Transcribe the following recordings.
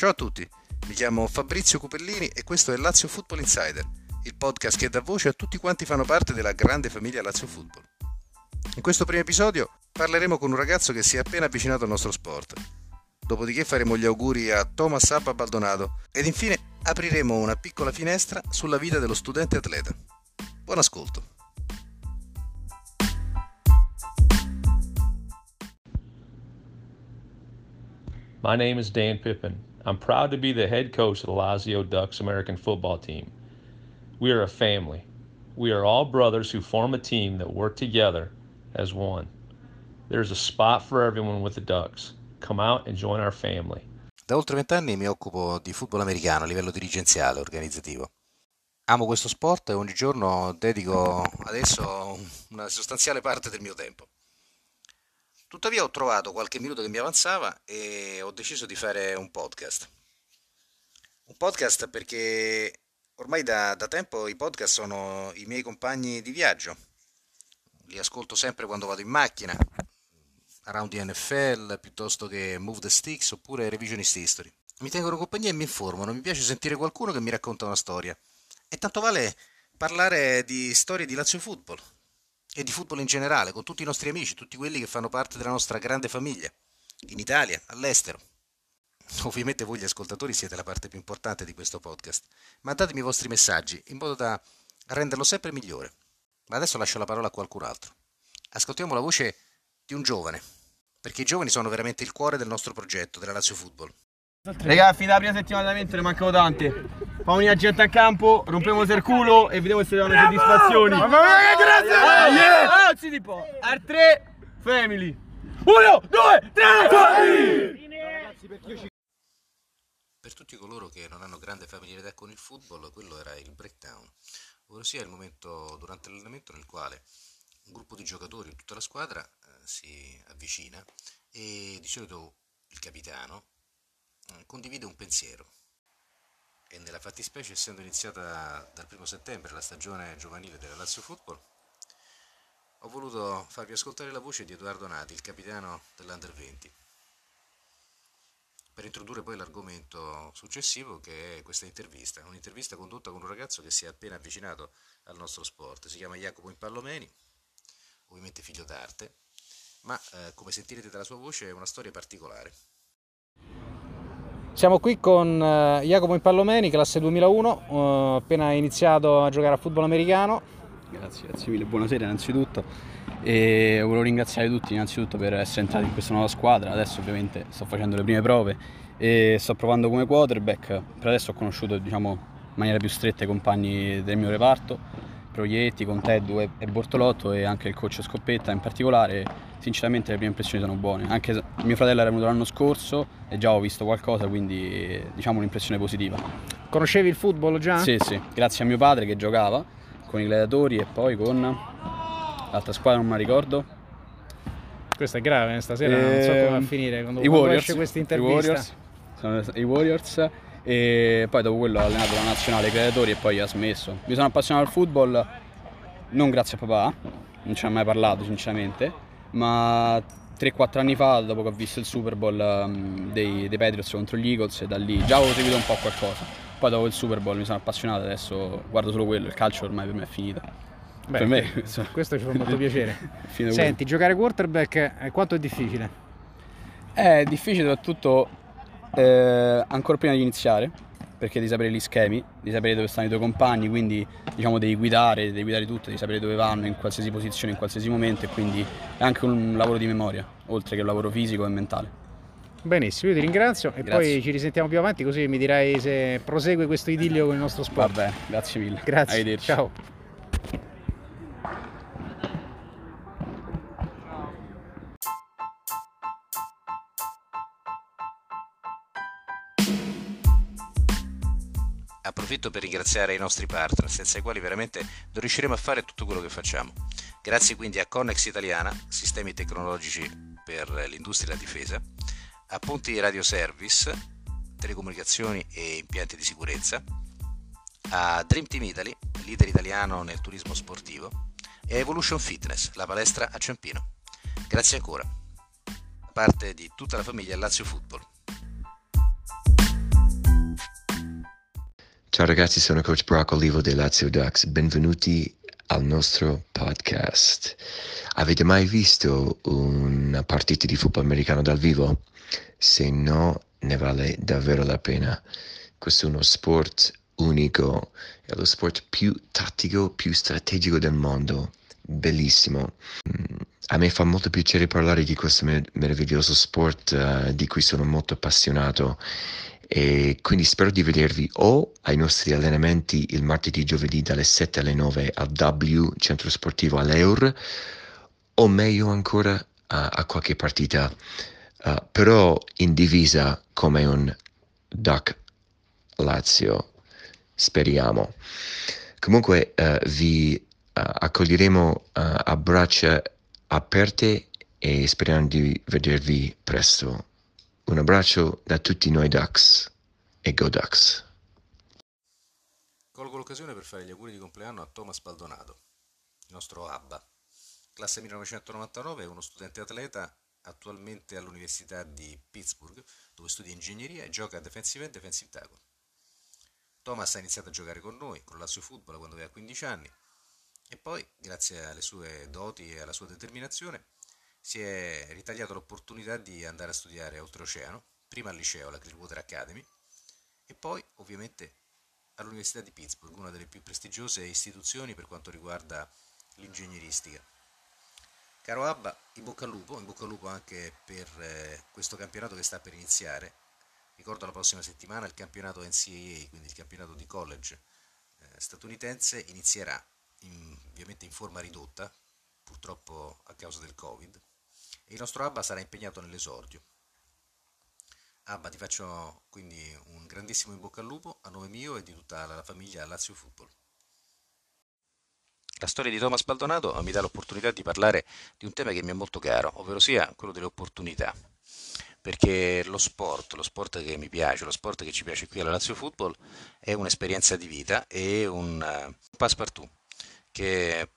Ciao a tutti, mi chiamo Fabrizio Cupellini e questo è Lazio Football Insider, il podcast che dà voce a tutti quanti fanno parte della grande famiglia Lazio Football. In questo primo episodio parleremo con un ragazzo che si è appena avvicinato al nostro sport. Dopodiché faremo gli auguri a Thomas Abba Baldonato ed infine apriremo una piccola finestra sulla vita dello studente atleta. Buon ascolto. My name is Dan Pippin. I'm proud to be the head coach of the Lazio Ducks American football team. We are a family. We are all brothers who form a team that work together as one. There's a spot for everyone with the Ducks. Come out and join our family. Da oltre vent'anni mi occupo di football americano a livello dirigenziale organizzativo. Amo questo sport e ogni giorno dedico ad esso una sostanziale parte del mio tempo. Tuttavia ho trovato qualche minuto che mi avanzava e ho deciso di fare un podcast. Un podcast perché ormai da, da tempo i podcast sono i miei compagni di viaggio. Li ascolto sempre quando vado in macchina, Around the NFL, piuttosto che Move the Sticks oppure Revisionist History. Mi tengono compagnia e mi informano, mi piace sentire qualcuno che mi racconta una storia. E tanto vale parlare di storie di Lazio Football, e di football in generale, con tutti i nostri amici, tutti quelli che fanno parte della nostra grande famiglia, in Italia, all'estero. Ovviamente voi gli ascoltatori siete la parte più importante di questo podcast. Mandatemi i vostri messaggi in modo da renderlo sempre migliore. Ma adesso lascio la parola a qualcun altro. Ascoltiamo la voce di un giovane, perché i giovani sono veramente il cuore del nostro progetto, della Lazio Football. Ragazzi, da prima settimana d'allenamento ne mancano tante. Fa un'ia gente a campo, rompiamo il culo e vediamo se danno soddisfazioni. Mamma mia, grazie! Ah, yeah! Anzi, tipo, al 3, family. 1, 2, 3, family! Per tutti coloro che non hanno grande familiarità con il football, quello era il breakdown, ossia il momento durante l'allenamento nel quale un gruppo di giocatori, tutta la squadra, eh, si avvicina e di solito il capitano condivide un pensiero. E nella fattispecie, essendo iniziata dal primo settembre la stagione giovanile della Lazio Football, ho voluto farvi ascoltare la voce di Edoardo Nati, il capitano dell'Under 20, per introdurre poi l'argomento successivo che è questa intervista, un'intervista condotta con un ragazzo che si è appena avvicinato al nostro sport, si chiama Jacopo Impallomeni, ovviamente figlio d'arte, ma eh, come sentirete dalla sua voce è una storia particolare. Siamo qui con eh, Jacopo Impallomeni, classe 2001, eh, appena iniziato a giocare a football americano. Grazie, grazie mille, buonasera innanzitutto. E volevo ringraziare tutti innanzitutto per essere entrati in questa nuova squadra, adesso ovviamente sto facendo le prime prove e sto provando come quarterback, per adesso ho conosciuto diciamo, in maniera più stretta i compagni del mio reparto, Proietti, Conteddu e Bortolotto e anche il coach Scoppetta in particolare sinceramente le prime impressioni sono buone. Anche mio fratello era venuto l'anno scorso e già ho visto qualcosa, quindi diciamo un'impressione positiva. Conoscevi il football già? Sì, sì, grazie a mio padre che giocava con i gladiatori e poi con l'altra squadra, non mi ricordo. Questo è grave, eh, stasera e... non so come va a ehm, finire quando, I quando Warriors, esce questa intervista. I Warriors, i Warriors e poi dopo quello ha allenato la nazionale gladiatori e poi ha smesso. Mi sono appassionato al football non grazie a papà, non ci ha mai parlato sinceramente, ma 3-4 anni fa, dopo che ho visto il Super Bowl um, dei, dei, Patriots contro gli Eagles, da lì già avevo seguito un po' qualcosa. Poi dopo il Super Bowl mi sono appassionato, adesso guardo solo quello, il calcio ormai per me è finito. Beh, per me, questo ci fa molto piacere. Senti, quello. giocare quarterback eh, quanto è difficile? È difficile soprattutto eh, ancora prima di iniziare, perché devi sapere gli schemi, devi sapere dove stanno i tuoi compagni, quindi diciamo devi guidare, devi guidare tutto, devi sapere dove vanno in qualsiasi posizione, in qualsiasi momento e quindi è anche un lavoro di memoria, oltre che un lavoro fisico e mentale. Benissimo, io ti ringrazio e grazie. poi ci risentiamo più avanti così mi dirai se prosegue questo idillio con il nostro sport. Va bene, grazie mille. Grazie. Ciao. Approfitto per ringraziare i nostri partner, senza i quali veramente non riusciremo a fare tutto quello che facciamo. Grazie quindi a Connex Italiana, sistemi tecnologici per l'industria e la difesa, a Punti Radio Service, telecomunicazioni e impianti di sicurezza, a Dream Team Italy, leader italiano nel turismo sportivo, e a Evolution Fitness, la palestra a Ciampino. Grazie ancora. Da parte di tutta la famiglia Lazio Football. Ciao ragazzi, sono coach Brock Olivo dei Lazio Ducks. Benvenuti al nostro podcast. Avete mai visto una partita di football americano dal vivo? Se no, ne vale davvero la pena. Questo è uno sport unico, è lo sport più tattico, più strategico del mondo. Bellissimo. A me fa molto piacere parlare di questo meraviglioso sport uh, di cui sono molto appassionato e quindi spero di vedervi o ai nostri allenamenti il martedì giovedì dalle 7 alle 9 al W Centro Sportivo all'Eur o meglio ancora uh, a qualche partita uh, però in divisa come un Duck Lazio. Speriamo. Comunque uh, vi accoglieremo a braccia aperte e speriamo di vedervi presto un abbraccio da tutti noi Ducks e Go Ducks. Colgo l'occasione per fare gli auguri di compleanno a Thomas Baldonato, il nostro ABBA. Classe 1999, è uno studente atleta attualmente all'Università di Pittsburgh, dove studia ingegneria e gioca a defensive e defensive tackle. Thomas ha iniziato a giocare con noi, con Lazio Football, quando aveva 15 anni e poi, grazie alle sue doti e alla sua determinazione, si è ritagliato l'opportunità di andare a studiare oltreoceano, prima al liceo, alla Clearwater Academy, e poi ovviamente all'Università di Pittsburgh, una delle più prestigiose istituzioni per quanto riguarda l'ingegneristica. Caro Abba, in bocca al lupo, in bocca al lupo anche per eh, questo campionato che sta per iniziare. Ricordo la prossima settimana il campionato NCAA, quindi il campionato di college eh, statunitense, inizierà in, ovviamente in forma ridotta, purtroppo a causa del Covid il nostro Abba sarà impegnato nell'esordio. Abba, ti faccio quindi un grandissimo in bocca al lupo a nome mio e di tutta la famiglia Lazio Football. La storia di Thomas Baldonato mi dà l'opportunità di parlare di un tema che mi è molto caro, ovvero sia quello delle opportunità. Perché lo sport, lo sport che mi piace, lo sport che ci piace qui alla Lazio Football, è un'esperienza di vita e un uh, passepartout che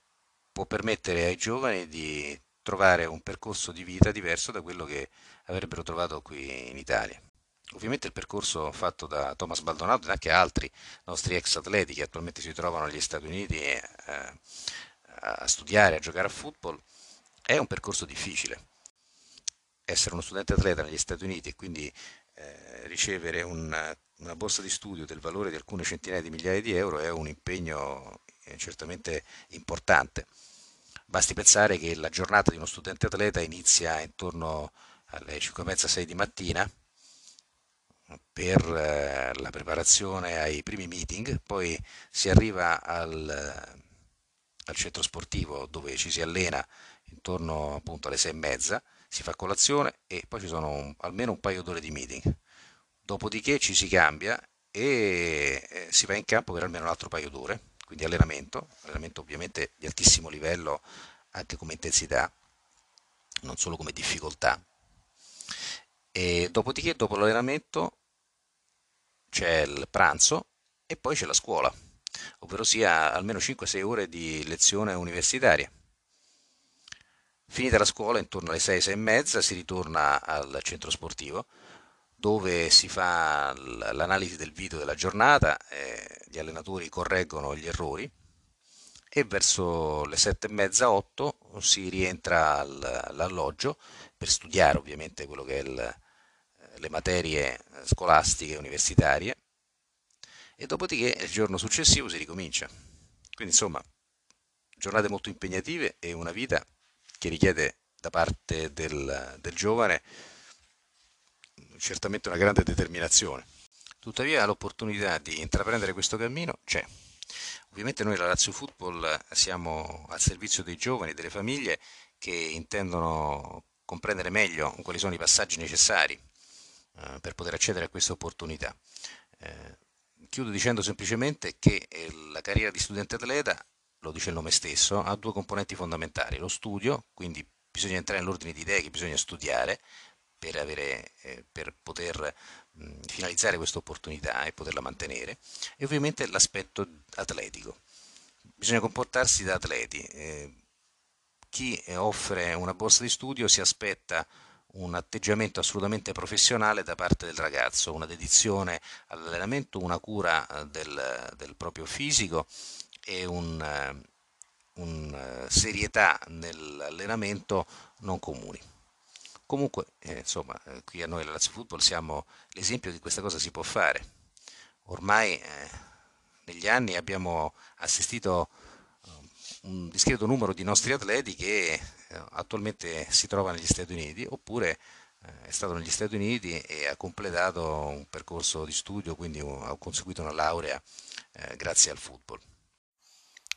può permettere ai giovani di trovare un percorso di vita diverso da quello che avrebbero trovato qui in Italia. Ovviamente il percorso fatto da Thomas Baldonato e anche altri nostri ex atleti che attualmente si trovano negli Stati Uniti eh, a studiare, a giocare a football, è un percorso difficile. Essere uno studente atleta negli Stati Uniti e quindi eh, ricevere una, una borsa di studio del valore di alcune centinaia di migliaia di euro è un impegno eh, certamente importante. Basti pensare che la giornata di uno studente atleta inizia intorno alle 5.30-6 di mattina per eh, la preparazione ai primi meeting, poi si arriva al, al centro sportivo dove ci si allena intorno appunto alle 6 e mezza, si fa colazione e poi ci sono un, almeno un paio d'ore di meeting. Dopodiché ci si cambia e eh, si va in campo per almeno un altro paio d'ore quindi allenamento, allenamento ovviamente di altissimo livello anche come intensità, non solo come difficoltà. E dopodiché, dopo l'allenamento, c'è il pranzo e poi c'è la scuola, ovvero sia almeno 5-6 ore di lezione universitaria. Finita la scuola, intorno alle 6-6 e mezza, si ritorna al centro sportivo dove si fa l'analisi del video della giornata, eh, gli allenatori correggono gli errori e verso le sette e mezza, otto si rientra all'alloggio per studiare ovviamente quello che è il, le materie scolastiche universitarie e dopodiché il giorno successivo si ricomincia. Quindi insomma, giornate molto impegnative e una vita che richiede da parte del, del giovane certamente una grande determinazione. Tuttavia l'opportunità di intraprendere questo cammino c'è. Ovviamente noi la Lazio Football siamo al servizio dei giovani delle famiglie che intendono comprendere meglio quali sono i passaggi necessari eh, per poter accedere a questa opportunità. Eh, chiudo dicendo semplicemente che eh, la carriera di studente atleta, lo dice il nome stesso, ha due componenti fondamentali, lo studio, quindi bisogna entrare nell'ordine di idee che bisogna studiare, per, avere, eh, per poter mh, finalizzare questa opportunità e poterla mantenere e ovviamente l'aspetto atletico. Bisogna comportarsi da atleti. Eh, chi offre una borsa di studio si aspetta un atteggiamento assolutamente professionale da parte del ragazzo, una dedizione all'allenamento, una cura eh, del, del proprio fisico e un, una serietà nell'allenamento non comuni. Comunque, eh, insomma, eh, qui a noi alla Lazio Football siamo l'esempio di questa cosa si può fare. Ormai eh, negli anni abbiamo assistito a un discreto numero di nostri atleti che eh, attualmente si trova negli Stati Uniti oppure eh, è stato negli Stati Uniti e ha completato un percorso di studio, quindi ha conseguito una laurea eh, grazie al football.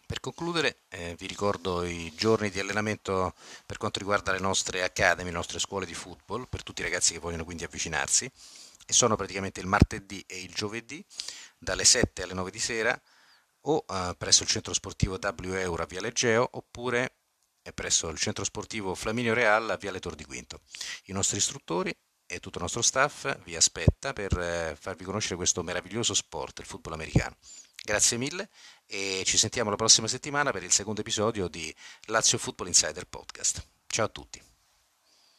Per concludere eh, vi ricordo i giorni di allenamento per quanto riguarda le nostre academy, le nostre scuole di football, per tutti i ragazzi che vogliono quindi avvicinarsi, e sono praticamente il martedì e il giovedì dalle 7 alle 9 di sera o eh, presso il centro sportivo W a Viale Geo oppure eh, presso il centro sportivo Flaminio Real a Viale Tor di Quinto. I nostri istruttori e tutto il nostro staff vi aspetta per eh, farvi conoscere questo meraviglioso sport, il football americano. Grazie mille e ci sentiamo la prossima settimana per il secondo episodio di Lazio Football Insider Podcast. Ciao a tutti.